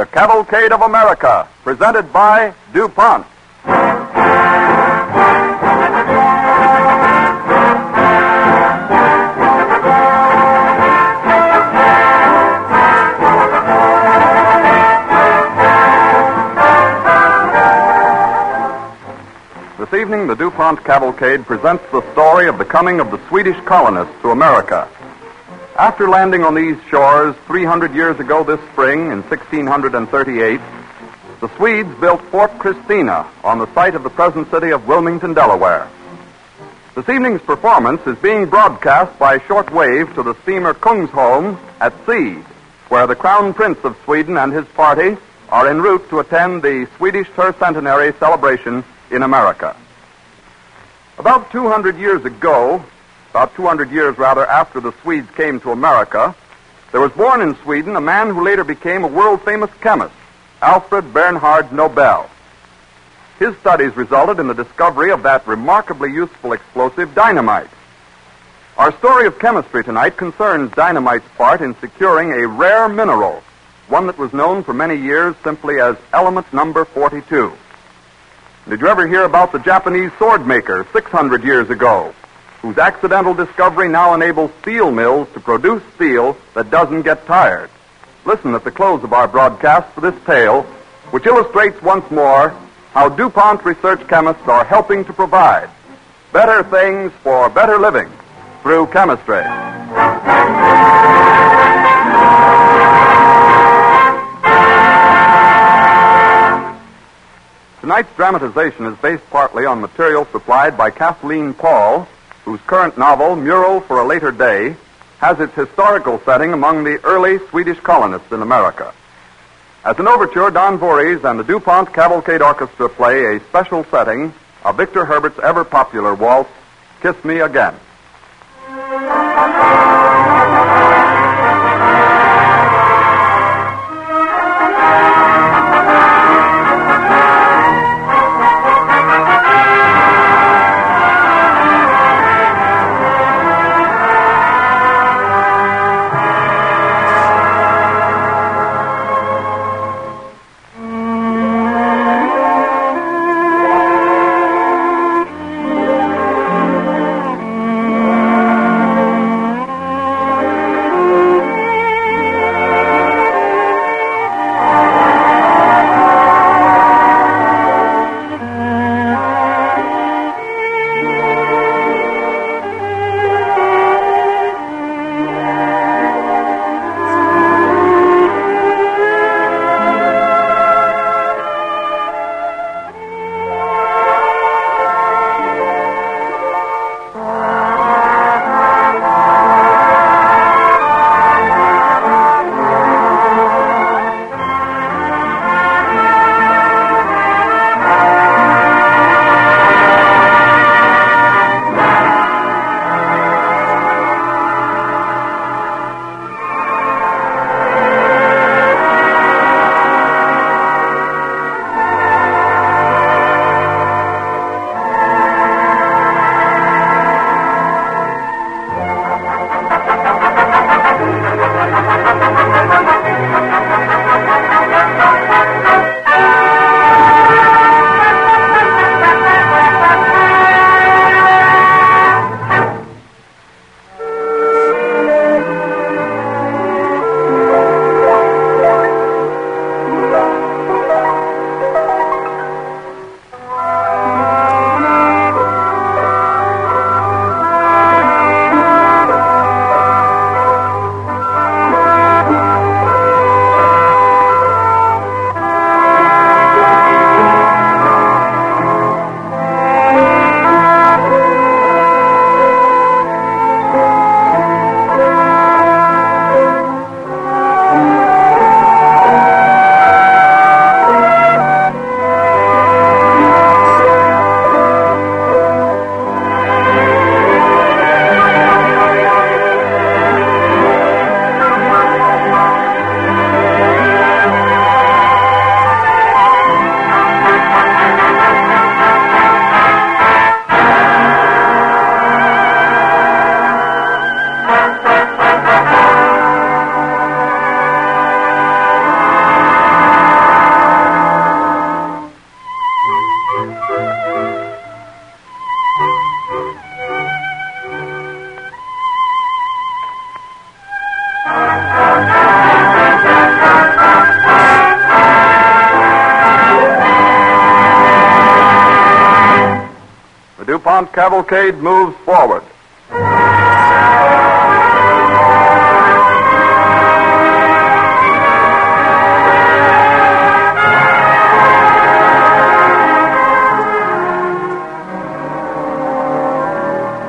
The Cavalcade of America, presented by DuPont. This evening, the DuPont Cavalcade presents the story of the coming of the Swedish colonists to America. After landing on these shores 300 years ago this spring in 1638, the Swedes built Fort Christina on the site of the present city of Wilmington, Delaware. This evening's performance is being broadcast by shortwave to the steamer Kungsholm at sea, where the Crown Prince of Sweden and his party are en route to attend the Swedish tercentenary celebration in America. About 200 years ago, about 200 years rather after the Swedes came to America, there was born in Sweden a man who later became a world famous chemist, Alfred Bernhard Nobel. His studies resulted in the discovery of that remarkably useful explosive dynamite. Our story of chemistry tonight concerns dynamite's part in securing a rare mineral, one that was known for many years simply as element number 42. Did you ever hear about the Japanese sword maker 600 years ago, whose accidental discovery now enables steel mills to produce steel that doesn't get tired? Listen at the close of our broadcast for this tale, which illustrates once more how DuPont research chemists are helping to provide better things for better living through chemistry. Tonight's dramatization is based partly on material supplied by Kathleen Paul, whose current novel, Mural for a Later Day, has its historical setting among the early Swedish colonists in America. As an overture, Don Voorhees and the DuPont Cavalcade Orchestra play a special setting of Victor Herbert's ever popular waltz, Kiss Me Again. DuPont cavalcade moves forward.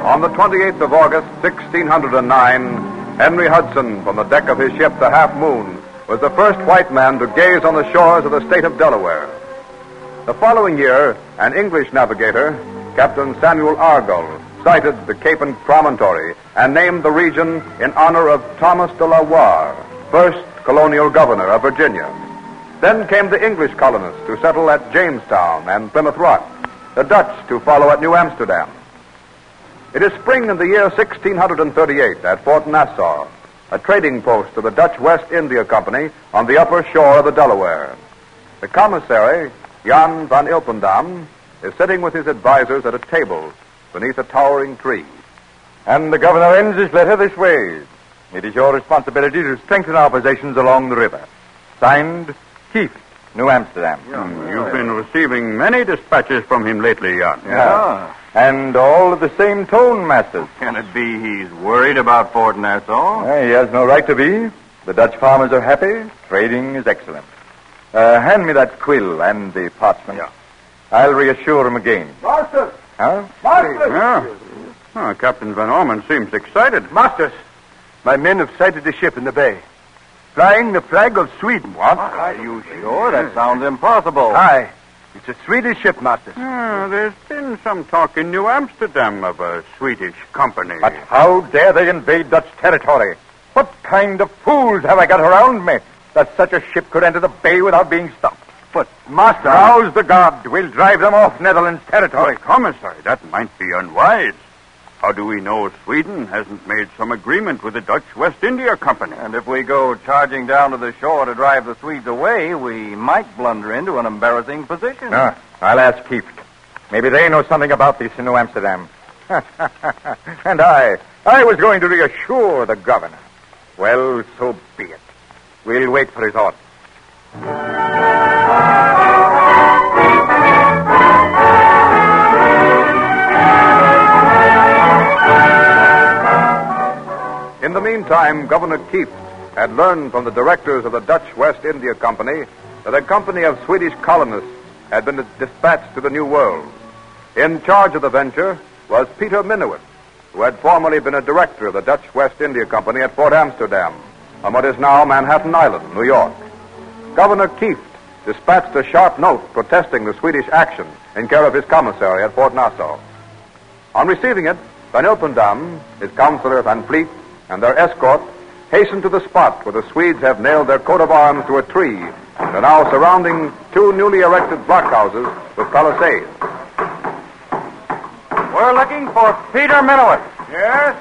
On the 28th of August, 1609, Henry Hudson, from the deck of his ship, the Half Moon, was the first white man to gaze on the shores of the state of Delaware. The following year, an English navigator, Captain Samuel Argall, sighted the Cape and Promontory and named the region in honor of Thomas de la Warr, first colonial governor of Virginia. Then came the English colonists to settle at Jamestown and Plymouth Rock, the Dutch to follow at New Amsterdam. It is spring in the year 1638 at Fort Nassau, a trading post of the Dutch West India Company on the upper shore of the Delaware. The commissary, Jan van Ilpendam, is sitting with his advisers at a table beneath a towering tree. And the governor ends his letter this way. It is your responsibility to strengthen our positions along the river. Signed, Kieft, New Amsterdam. You've been receiving many dispatches from him lately, Jan. Yeah. And all of the same tone, masters. Can it be he's worried about Fort Nassau? He has no right to be. The Dutch farmers are happy. Trading is excellent. Uh, hand me that quill and the parchment. Yeah. I'll reassure him again. Masters! Huh? Masters! Yeah. Oh, Captain Van Ormond seems excited. Masters! My men have sighted the ship in the bay. Flying the flag of Sweden. What? Are you sure? That sounds impossible. Aye. It's a Swedish ship, Masters. Ah, there's been some talk in New Amsterdam of a Swedish company. But how dare they invade Dutch territory? What kind of fools have I got around me that such a ship could enter the bay without being stopped? But, Master... Rouse the guard. We'll drive them off Netherlands territory. But, Commissary, that might be unwise. How do we know Sweden hasn't made some agreement with the Dutch West India Company? And if we go charging down to the shore to drive the Swedes away, we might blunder into an embarrassing position. Ah, I'll ask Kieft. Maybe they know something about this in New Amsterdam. and I, I was going to reassure the governor. Well, so be it. We'll wait for his order. In the meantime, Governor Kieft had learned from the directors of the Dutch West India Company that a company of Swedish colonists had been dispatched to the New World. In charge of the venture was Peter Minuit, who had formerly been a director of the Dutch West India Company at Fort Amsterdam, on what is now Manhattan Island, New York. Governor Kieft dispatched a sharp note protesting the Swedish action in care of his commissary at Fort Nassau. On receiving it, Van Ilpendam, his counselor Van Fleet, and their escort hastened to the spot where the Swedes have nailed their coat of arms to a tree and are now surrounding two newly erected blockhouses with palisades. We're looking for Peter Minuit. Yes?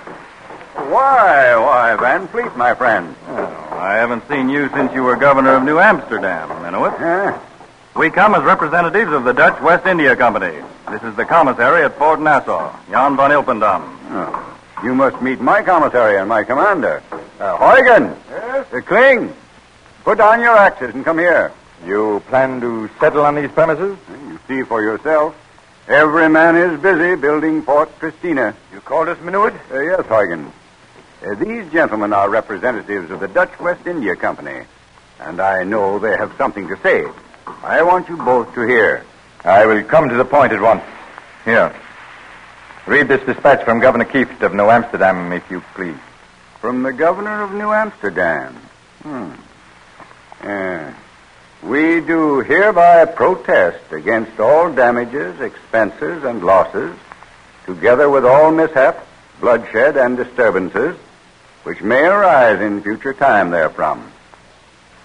Why, why, Van Fleet, my friend. Oh, I haven't seen you since you were governor of New Amsterdam, Minuit. Yeah. We come as representatives of the Dutch West India Company. This is the commissary at Fort Nassau, Jan van Ilpendam. Oh. You must meet my commissary and my commander. Uh, Huygen. Yes? Uh, Kling. Put down your axes and come here. You plan to settle on these premises? You see for yourself. Every man is busy building Fort Christina. You called us Minuit? Uh, yes, Huygen. Uh, these gentlemen are representatives of the Dutch West India Company, and I know they have something to say. I want you both to hear. I will come to the point at once. Here. Read this dispatch from Governor Kieft of New Amsterdam, if you please. From the governor of New Amsterdam. Hmm. Uh, we do hereby protest against all damages, expenses, and losses, together with all mishaps, bloodshed, and disturbances, which may arise in future time therefrom,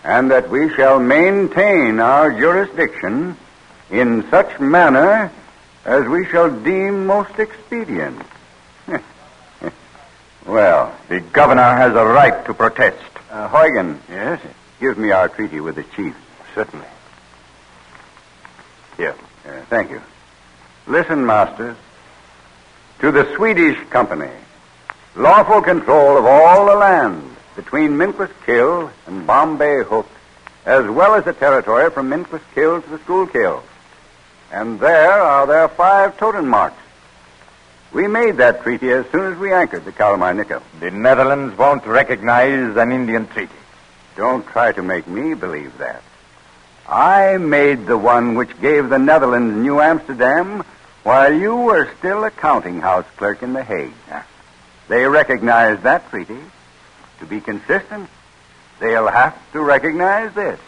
and that we shall maintain our jurisdiction in such manner as we shall deem most expedient. well, The governor has a right to protest. uh, Huygen. Yes? Give me our treaty with the chief. Certainly. Here. Uh, thank you. Listen, masters. To the Swedish company, lawful control of all the land between Minquist Kill and Bombay Hook, as well as the territory from Minquist Kill to the Schuylkill. And there are their five totem marks. We made that treaty as soon as we anchored the Kalmar Nyckel. The Netherlands won't recognize an Indian treaty. Don't try to make me believe that. I made the one which gave the Netherlands New Amsterdam while you were still a counting house clerk in The Hague. Ah. They recognize that treaty. To be consistent, they'll have to recognize this.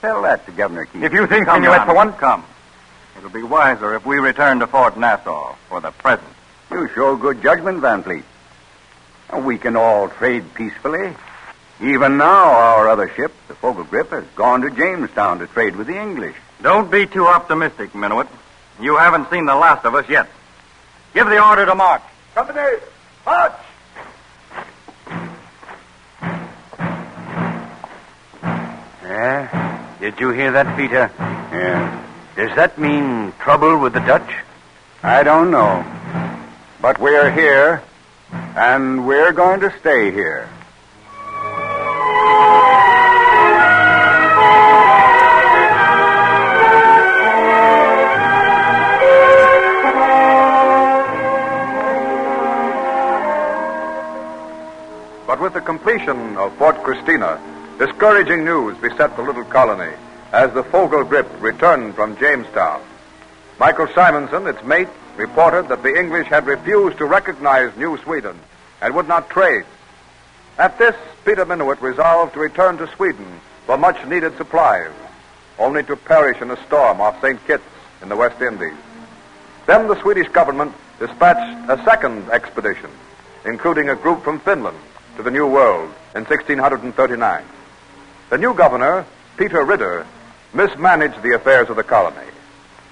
Tell that to Governor Kieft. If you think Come, Ron. for one, come. It'll be wiser if we return to Fort Nassau for the present. You show good judgment, Van Fleet. We can all trade peacefully. Even now, our other ship, the Fogelgrip, has gone to Jamestown to trade with the English. Don't be too optimistic, Minuit. You haven't seen the last of us yet. Give the order to march. Company, march! Yeah? Did you hear that, Peter? Yeah. Does that mean trouble with the Dutch? I don't know. But we're here, and we're going to stay here. The completion of Fort Christina, discouraging news beset the little colony as the Fogel Grip returned from Jamestown. Michael Simonson, its mate, reported that the English had refused to recognize New Sweden and would not trade. At this, Peter Minuit resolved to return to Sweden for much needed supplies, only to perish in a storm off St. Kitts in the West Indies. Then the Swedish government dispatched a second expedition, including a group from Finland, to the New World in 1639. The new governor, Peter Ridder, mismanaged the affairs of the colony.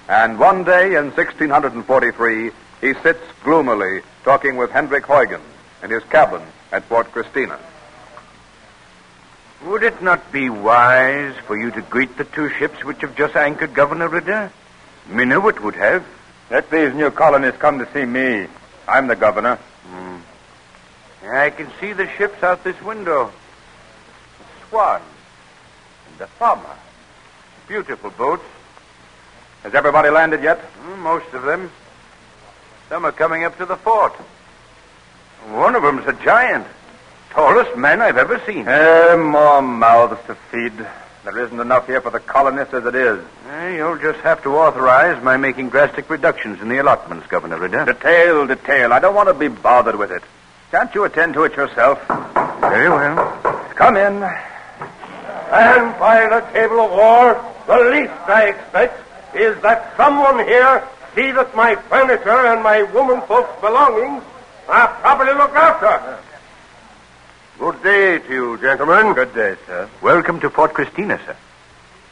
And one day in 1643, he sits gloomily talking with Hendrik Huygens in his cabin at Fort Christina. Would it not be wise for you to greet the two ships which have just anchored, Governor Ridder? Minuit would have. Let these new colonists come to see me. I'm the governor. Hmm. I can see the ships out this window. The Swan and the Farmer. Beautiful boats. Has everybody landed yet? Mm, Most of them. Some are coming up to the fort. One of them's a giant. Tallest man I've ever seen. Eh, more mouths to feed. There isn't enough here for the colonists as it is. Eh, You'll just have to authorize my making drastic reductions in the allotments, Governor Ridder. Detail, detail. I don't want to be bothered with it. Can't you attend to it yourself? Very well. Come in. And by the table of war, the least I expect is that someone here see that my furniture and my womanfolk's belongings are properly looked after. Good day to you, gentlemen. Good day, sir. Welcome to Fort Christina, sir.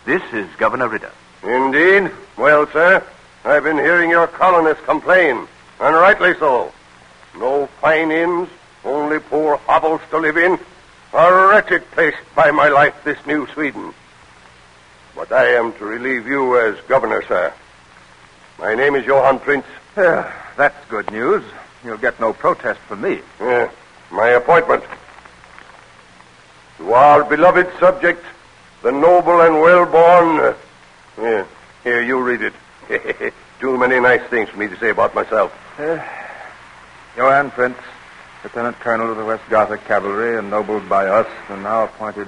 This is Governor Ridder. Indeed. Well, sir, I've been hearing your colonists complain, and rightly so. No fine inns, only poor hovels to live in. A wretched place by my life, this new Sweden. But I am to relieve you as governor, sir. My name is Johann Printz. Yeah, that's good news. You'll get no protest from me. Yeah, my appointment. To our beloved subject, the noble and well-born. Uh, here, you read it. Too many nice things for me to say about myself. Johann Printz, Lieutenant Colonel of the West Gothic Cavalry, ennobled by us, and now appointed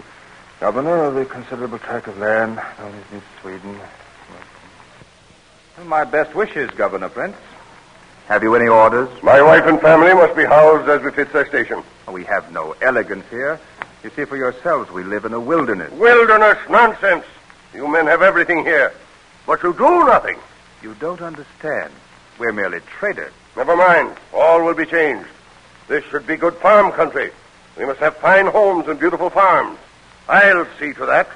governor of the considerable tract of land known as New Sweden. My best wishes, Governor Printz. Have you any orders? My wife and family must be housed as befits their station. We have no elegance here. You see for yourselves, we live in a wilderness. Wilderness nonsense. You men have everything here, but you do nothing. You don't understand. We're merely traders. Never mind. All will be changed. This should be good farm country. We must have fine homes and beautiful farms. I'll see to that.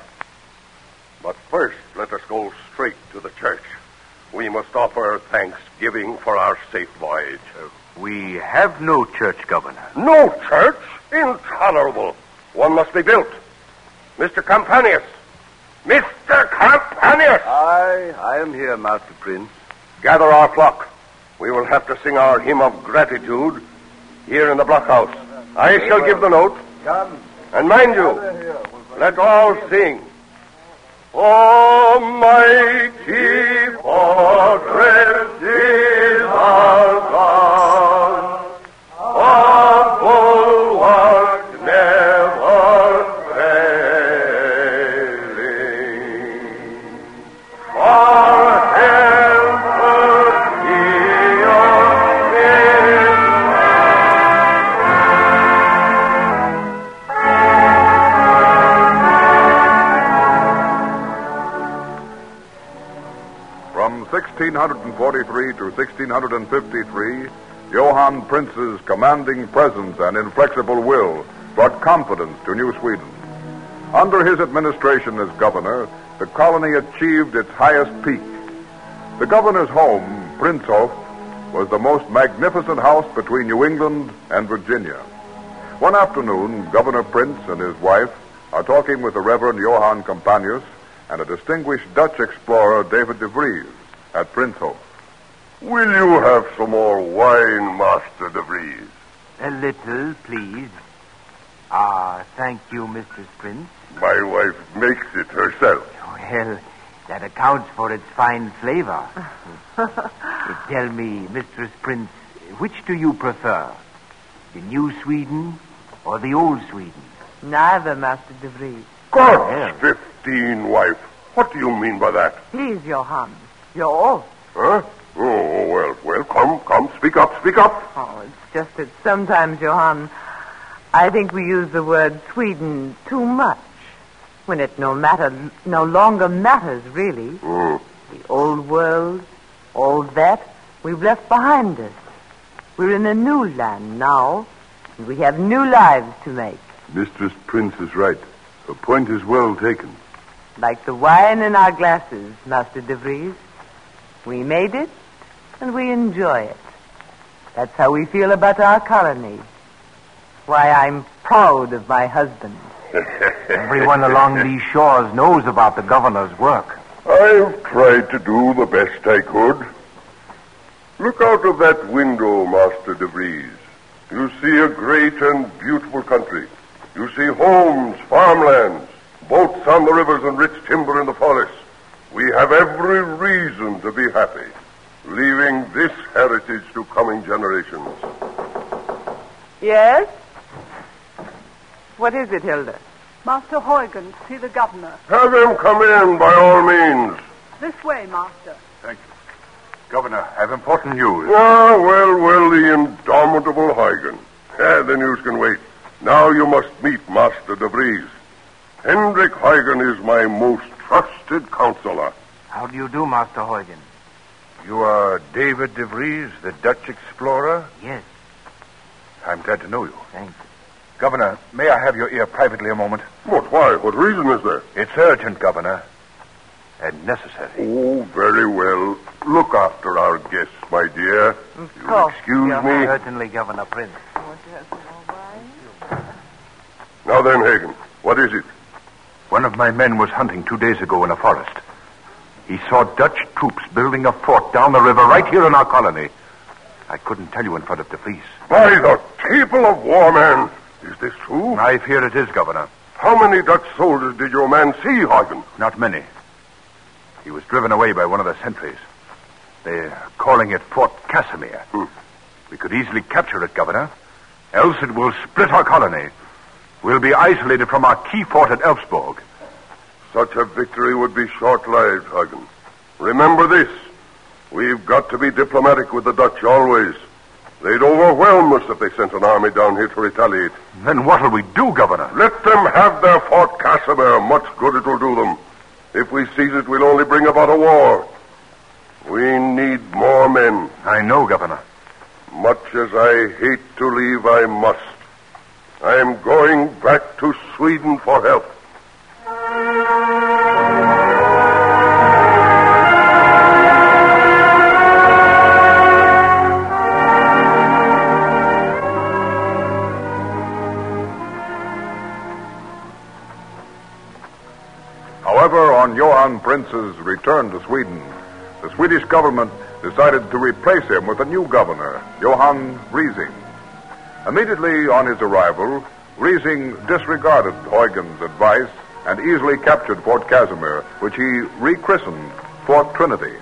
But first, let us go straight to the church. We must offer thanksgiving for our safe voyage. We have no church, Governor. No church? Intolerable. One must be built. Mr. Campanius. Mr. Campanius! I, I am here, Master Printz. Gather our flock. We will have to sing our hymn of gratitude here in the blockhouse. I shall give the note. Come. And mind you, let all sing. Almighty fortress 1643 to 1653, Johann Printz's commanding presence and inflexible will brought confidence to New Sweden. Under his administration as governor, the colony achieved its highest peak. The governor's home, Printzhof, was the most magnificent house between New England and Virginia. One afternoon, Governor Prince and his wife are talking with the Reverend Johann Campanius and a distinguished Dutch explorer, David de Vries, at Printzhof. Will you have some more wine, Master de Vries? A little, please. Ah, thank you, Mistress Printz. My wife makes it herself. Well, that accounts for its fine flavor. Tell me, Mistress Printz, which do you prefer? The new Sweden or the old Sweden? Neither, Master de Vries. God, fifteen, wife. What do you mean by that? Please, your Johann. You're. Huh? Oh, well, well, come, come, speak up, speak up. Oh, it's just that sometimes, Johann, I think we use the word Sweden too much. When it no matter, no longer matters, really. Mm. The old world, all that, we've left behind us. We're in a new land now, and we have new lives to make. Mistress Printz is right. Her point is well taken. Like the wine in our glasses, Master de Vries. We made it, and we enjoy it. That's how we feel about our colony. Why, I'm proud of my husband. Everyone along these shores knows about the governor's work. I've tried to do the best I could. Look out of that window, Master de Vries. You see a great and beautiful country. You see homes, farmlands, boats on the rivers, and rich timber in the forests. We have every reason to be happy, leaving this heritage to coming generations. Yes? What is it, Hilda? Master Huygens, see the governor. Have him come in by all means. This way, Master. Thank you. Governor, I have important news. Ah, well, well, the indomitable Huygen. Ah, the news can wait. Now you must meet Master de Vries. Hendrik Huygen is my most trusted counselor. How do you do, Master Huygens? You are David de Vries, the Dutch explorer? Yes. I'm glad to know you. Thank you. Governor, may I have your ear privately a moment? What, why? What reason is there? It's urgent, Governor. And necessary. Oh, very well. Look after our guests, my dear. Of You'll course, excuse Johann. me. Certainly, Governor Printz. Now then, Hagen, what is it? One of my men was hunting two days ago in a forest. He saw Dutch troops building a fort down the river right here in our colony. I couldn't tell you in front of the police. By the table of war, man. Is this true? I fear it is, Governor. How many Dutch soldiers did your man see, Huygen? Not many. He was driven away by one of the sentries. They're calling it Fort Casimir. Hmm. We could easily capture it, Governor. Else it will split our colony. We'll be isolated from our key fort at Elfsborg. Such a victory would be short-lived, Hagen. Remember this. We've got to be diplomatic with the Dutch always. They'd overwhelm us if they sent an army down here to retaliate. Then what'll we do, Governor? Let them have their Fort Casimir. Much good it will do them. If we seize it, we'll only bring about a war. We need more men. I know, Governor. Much as I hate to leave, I must. I'm going back to Sweden for help. However, on Johan Printz's return to Sweden, the Swedish government decided to replace him with a new governor, Johan Risingh. Immediately on his arrival, Risingh disregarded Huygens' advice and easily captured Fort Casimir, which he rechristened Fort Trinity.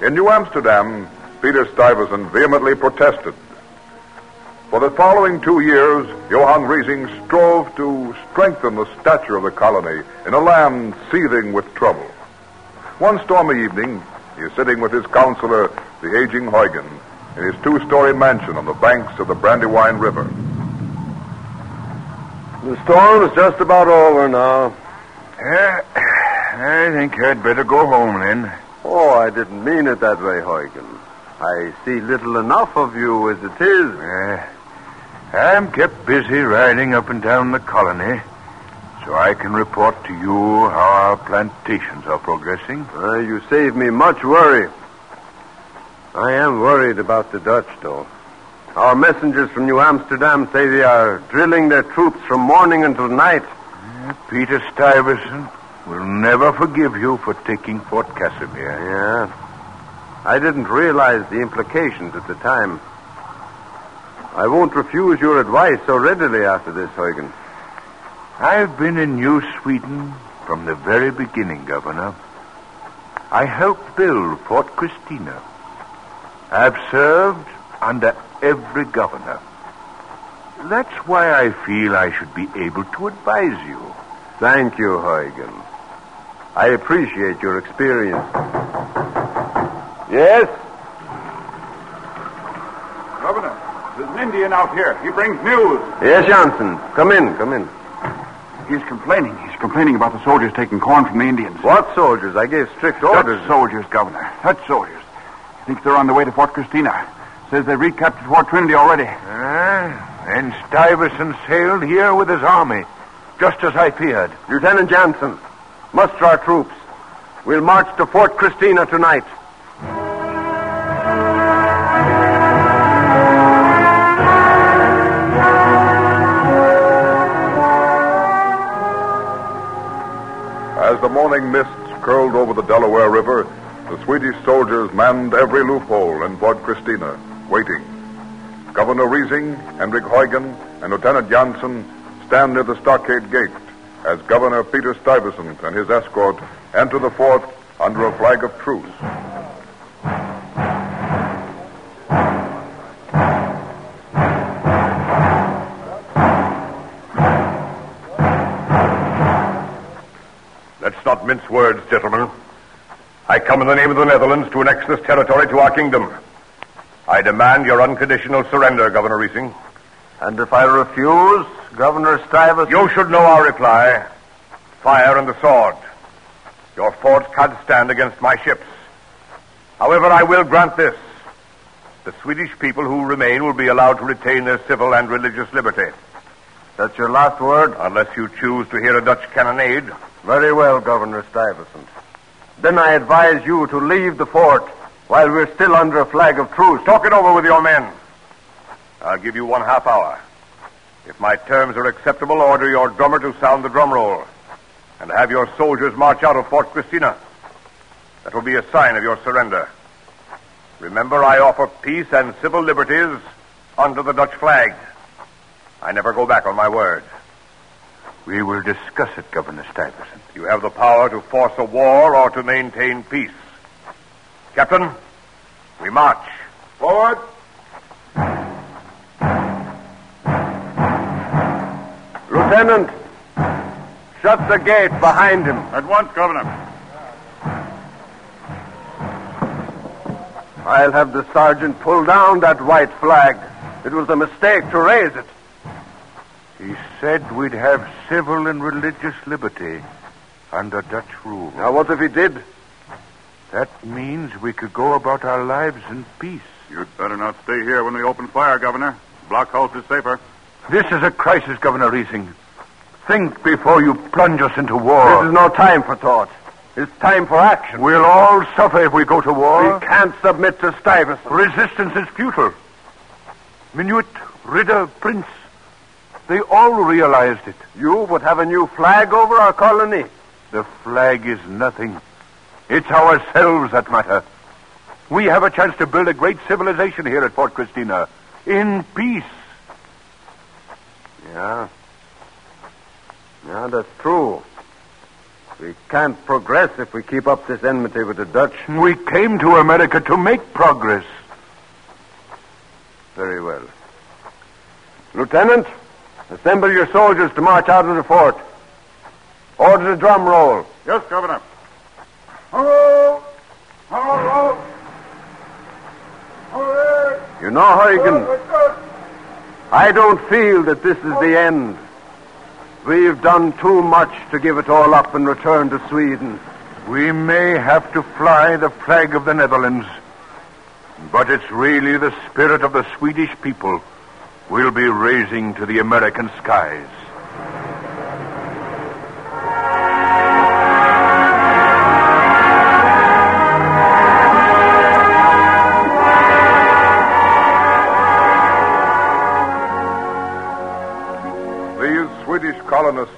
In New Amsterdam, Peter Stuyvesant vehemently protested. For the following two years, Johann Risingh strove to strengthen the stature of the colony in a land seething with trouble. One stormy evening, he is sitting with his counselor, the aging Huygen, in his two-story mansion on the banks of the Brandywine River. The storm is just about over now. Yeah, I think I'd better go home then. Oh, I didn't mean it that way, Huygens. I see little enough of you as it is. Eh, I'm kept busy riding up and down the colony so I can report to you how our plantations are progressing. Uh, you save me much worry. I am worried about the Dutch, though. Our messengers from New Amsterdam say they are drilling their troops from morning until night. Peter Stuyvesant will never forgive you for taking Fort Casimir. Yeah. I didn't realize the implications at the time. I won't refuse your advice so readily after this, Huygens. I've been in New Sweden from the very beginning, Governor. I helped build Fort Christina. I've served under every governor. That's why I feel I should be able to advise you. Thank you, Huygens. I appreciate your experience. Yes? Governor, there's an Indian out here. He brings news. Yes, Johnson. Come in, come in. He's complaining. He's complaining about the soldiers taking corn from the Indians. What soldiers? I gave strict orders. Dutch soldiers, Governor. Dutch soldiers. Thinks they're on the way to Fort Christina. Says they recaptured Fort Trinity already. Ah, and Stuyvesant sailed here with his army, just as I feared. Lieutenant Jansen, muster our troops. We'll march to Fort Christina tonight. As the morning mists curled over the Delaware River, the Swedish soldiers manned every loophole in Fort Christina, waiting. Governor Risingh, Henrik Huygen, and Lieutenant Janssen stand near the stockade gate as Governor Peter Stuyvesant and his escort enter the fort under a flag of truce. Let's not mince words, gentlemen. I come in the name of the Netherlands to annex this territory to our kingdom. I demand your unconditional surrender, Governor Risingh. And if I refuse, Governor Stuyvesant... You should know our reply. Fire and the sword. Your forts can't stand against my ships. However, I will grant this. The Swedish people who remain will be allowed to retain their civil and religious liberty. That's your last word? Unless you choose to hear a Dutch cannonade. Very well, Governor Stuyvesant. Then I advise you to leave the fort while we're still under a flag of truce. Talk it over with your men. I'll give you one half hour. If my terms are acceptable, order your drummer to sound the drum roll and have your soldiers march out of Fort Christina. That will be a sign of your surrender. Remember, I offer peace and civil liberties under the Dutch flag. I never go back on my word. We will discuss it, Governor Stuyvesant. You have the power to force a war or to maintain peace. Captain, we march. Forward. Lieutenant, shut the gate behind him. At once, Governor. I'll have the sergeant pull down that white flag. It was a mistake to raise it. He said we'd have civil and religious liberty under Dutch rule. Now, what if he did? That means we could go about our lives in peace. You'd better not stay here when we open fire, Governor. Blockhouse is safer. This is a crisis, Governor Risingh. Think before you plunge us into war. This is no time for thought. It's time for action. We'll all suffer if we go to war. We can't submit to Stuyvesant. Resistance is futile. Minuit, Ridder, Printz, they all realized it. You would have a new flag over our colony. The flag is nothing. It's ourselves that matter. We have a chance to build a great civilization here at Fort Christina. In peace. Yeah. Yeah, that's true. We can't progress if we keep up this enmity with the Dutch. We came to America to make progress. Very well. Lieutenant, assemble your soldiers to march out of the fort. Order the drum roll. Yes, Governor. Hello! Hello! You know, Huygen, I don't feel that this is the end. We've done too much to give it all up and return to Sweden. We may have to fly the flag of the Netherlands, but it's really the spirit of the Swedish people we'll be raising to the American skies. These Swedish colonists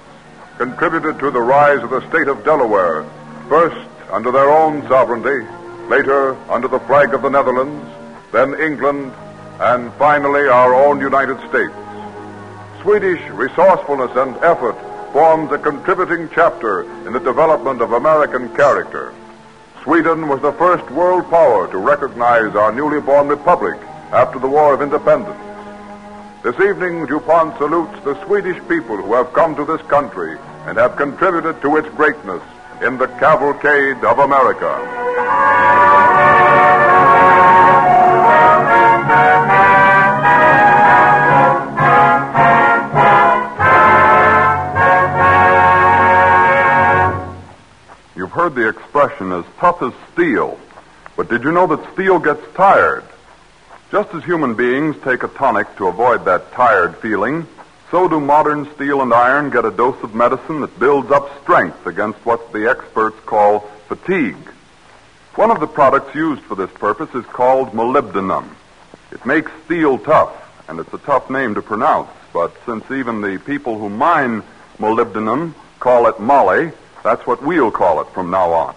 contributed to the rise of the state of Delaware, first under their own sovereignty, later under the flag of the Netherlands, then England, and finally our own United States. Swedish resourcefulness and effort forms a contributing chapter in the development of American character. Sweden was the first world power to recognize our newly born republic after the War of Independence. This evening, DuPont salutes the Swedish people who have come to this country and have contributed to its greatness in the cavalcade of America. Expression as tough as steel, but did you know that steel gets tired? Just as human beings take a tonic to avoid that tired feeling, so do modern steel and iron get a dose of medicine that builds up strength against what the experts call fatigue. One of the products used for this purpose is called molybdenum. It makes steel tough, and it's a tough name to pronounce, but since even the people who mine molybdenum call it moly, that's what we'll call it from now on.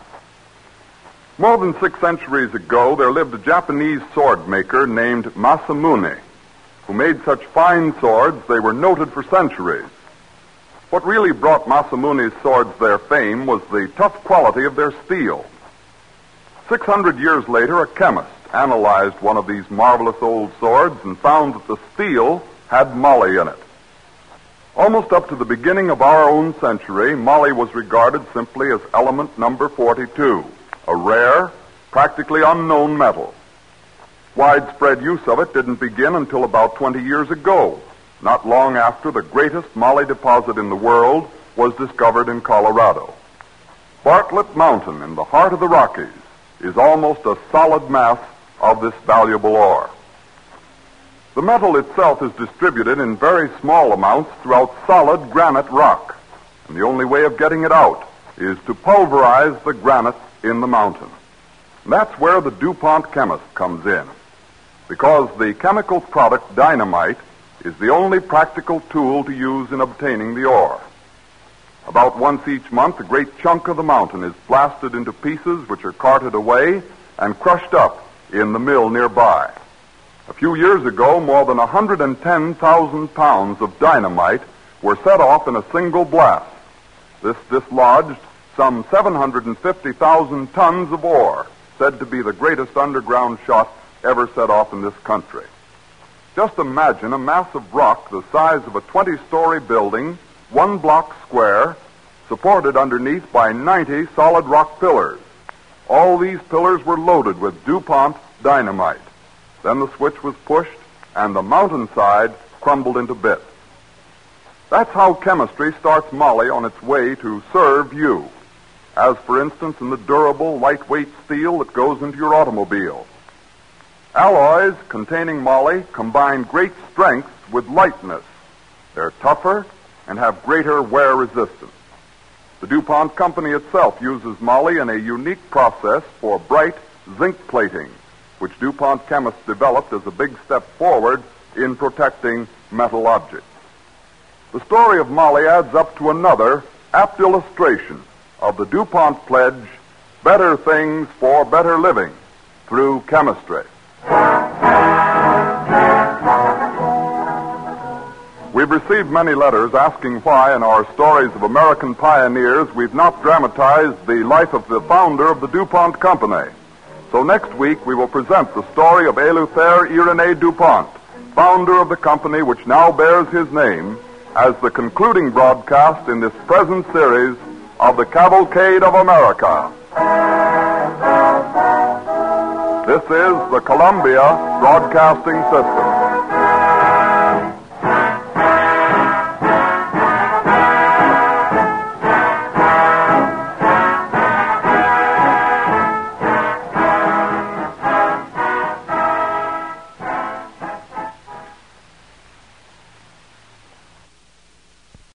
More than six centuries ago, there lived a Japanese sword maker named Masamune, who made such fine swords they were noted for centuries. What really brought Masamune's swords their fame was the tough quality of their steel. Six hundred years later, a chemist analyzed one of these marvelous old swords and found that the steel had moly in it. Almost up to the beginning of our own century, moly was regarded simply as element number 42, a rare, practically unknown metal. Widespread use of it didn't begin until about 20 years ago, not long after the greatest moly deposit in the world was discovered in Colorado. Bartlett Mountain in the heart of the Rockies is almost a solid mass of this valuable ore. The metal itself is distributed in very small amounts throughout solid granite rock, and the only way of getting it out is to pulverize the granite in the mountain. That's where the DuPont chemist comes in, because the chemical product dynamite is the only practical tool to use in obtaining the ore. About once each month, a great chunk of the mountain is blasted into pieces which are carted away and crushed up in the mill nearby. A few years ago, more than 110,000 pounds of dynamite were set off in a single blast. This dislodged some 750,000 tons of ore, said to be the greatest underground shot ever set off in this country. Just imagine a mass of rock the size of a 20 story building, one block square, supported underneath by 90 solid rock pillars. All these pillars were loaded with DuPont dynamite. Then the switch was pushed, and the mountainside crumbled into bits. That's how chemistry starts moly on its way to serve you, as for instance in the durable, lightweight steel that goes into your automobile. Alloys containing moly combine great strength with lightness. They're tougher and have greater wear resistance. The DuPont company itself uses moly in a unique process for bright zinc plating which DuPont chemists developed as a big step forward in protecting metal objects. The story of Moly adds up to another apt illustration of the DuPont pledge better things for better living through chemistry. We've received many letters asking why, in our stories of American pioneers, we've not dramatized the life of the founder of the DuPont Company. So next week we will present the story of Eleuthère Irénée DuPont, founder of the company which now bears his name, as the concluding broadcast in this present series of the Cavalcade of America. This is the Columbia Broadcasting System.